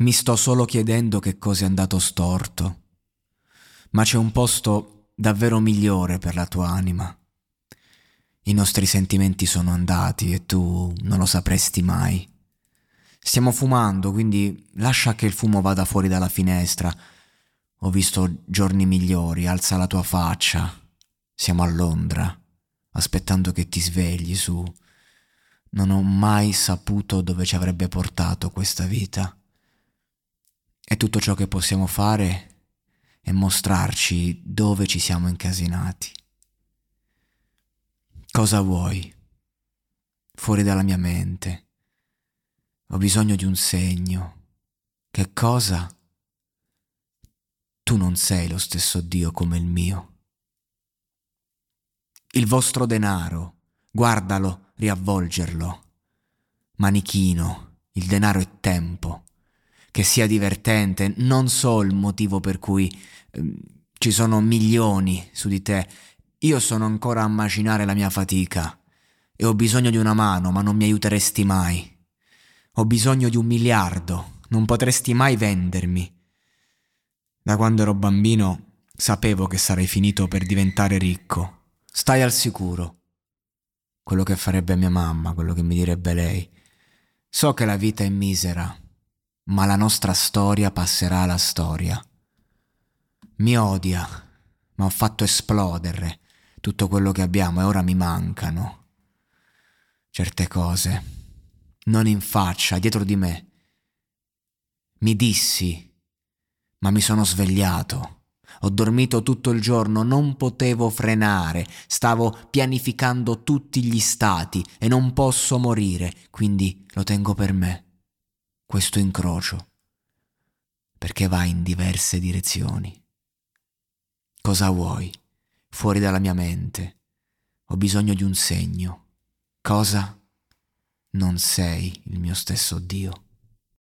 Mi sto solo chiedendo che cosa è andato storto. Ma c'è un posto davvero migliore per la tua anima. I nostri sentimenti sono andati e tu non lo sapresti mai. Stiamo fumando, quindi lascia che il fumo vada fuori dalla finestra. Ho visto giorni migliori, alza la tua faccia. Siamo a Londra, aspettando che ti svegli su. Non ho mai saputo dove ci avrebbe portato questa vita. Tutto ciò che possiamo fare è mostrarci dove ci siamo incasinati. Cosa vuoi? Fuori dalla mia mente. Ho bisogno di un segno. Che cosa? Tu non sei lo stesso Dio come il mio. Il vostro denaro, guardalo, riavvolgerlo. Manichino, il denaro è tempo che sia divertente, non so il motivo per cui eh, ci sono milioni su di te. Io sono ancora a macinare la mia fatica e ho bisogno di una mano, ma non mi aiuteresti mai. Ho bisogno di un miliardo, non potresti mai vendermi. Da quando ero bambino sapevo che sarei finito per diventare ricco. Stai al sicuro. Quello che farebbe mia mamma, quello che mi direbbe lei. So che la vita è misera ma la nostra storia passerà alla storia. Mi odia, ma ho fatto esplodere tutto quello che abbiamo e ora mi mancano. Certe cose, non in faccia, dietro di me. Mi dissi, ma mi sono svegliato. Ho dormito tutto il giorno, non potevo frenare, stavo pianificando tutti gli stati e non posso morire, quindi lo tengo per me questo incrocio, perché va in diverse direzioni. Cosa vuoi? Fuori dalla mia mente. Ho bisogno di un segno. Cosa? Non sei il mio stesso Dio.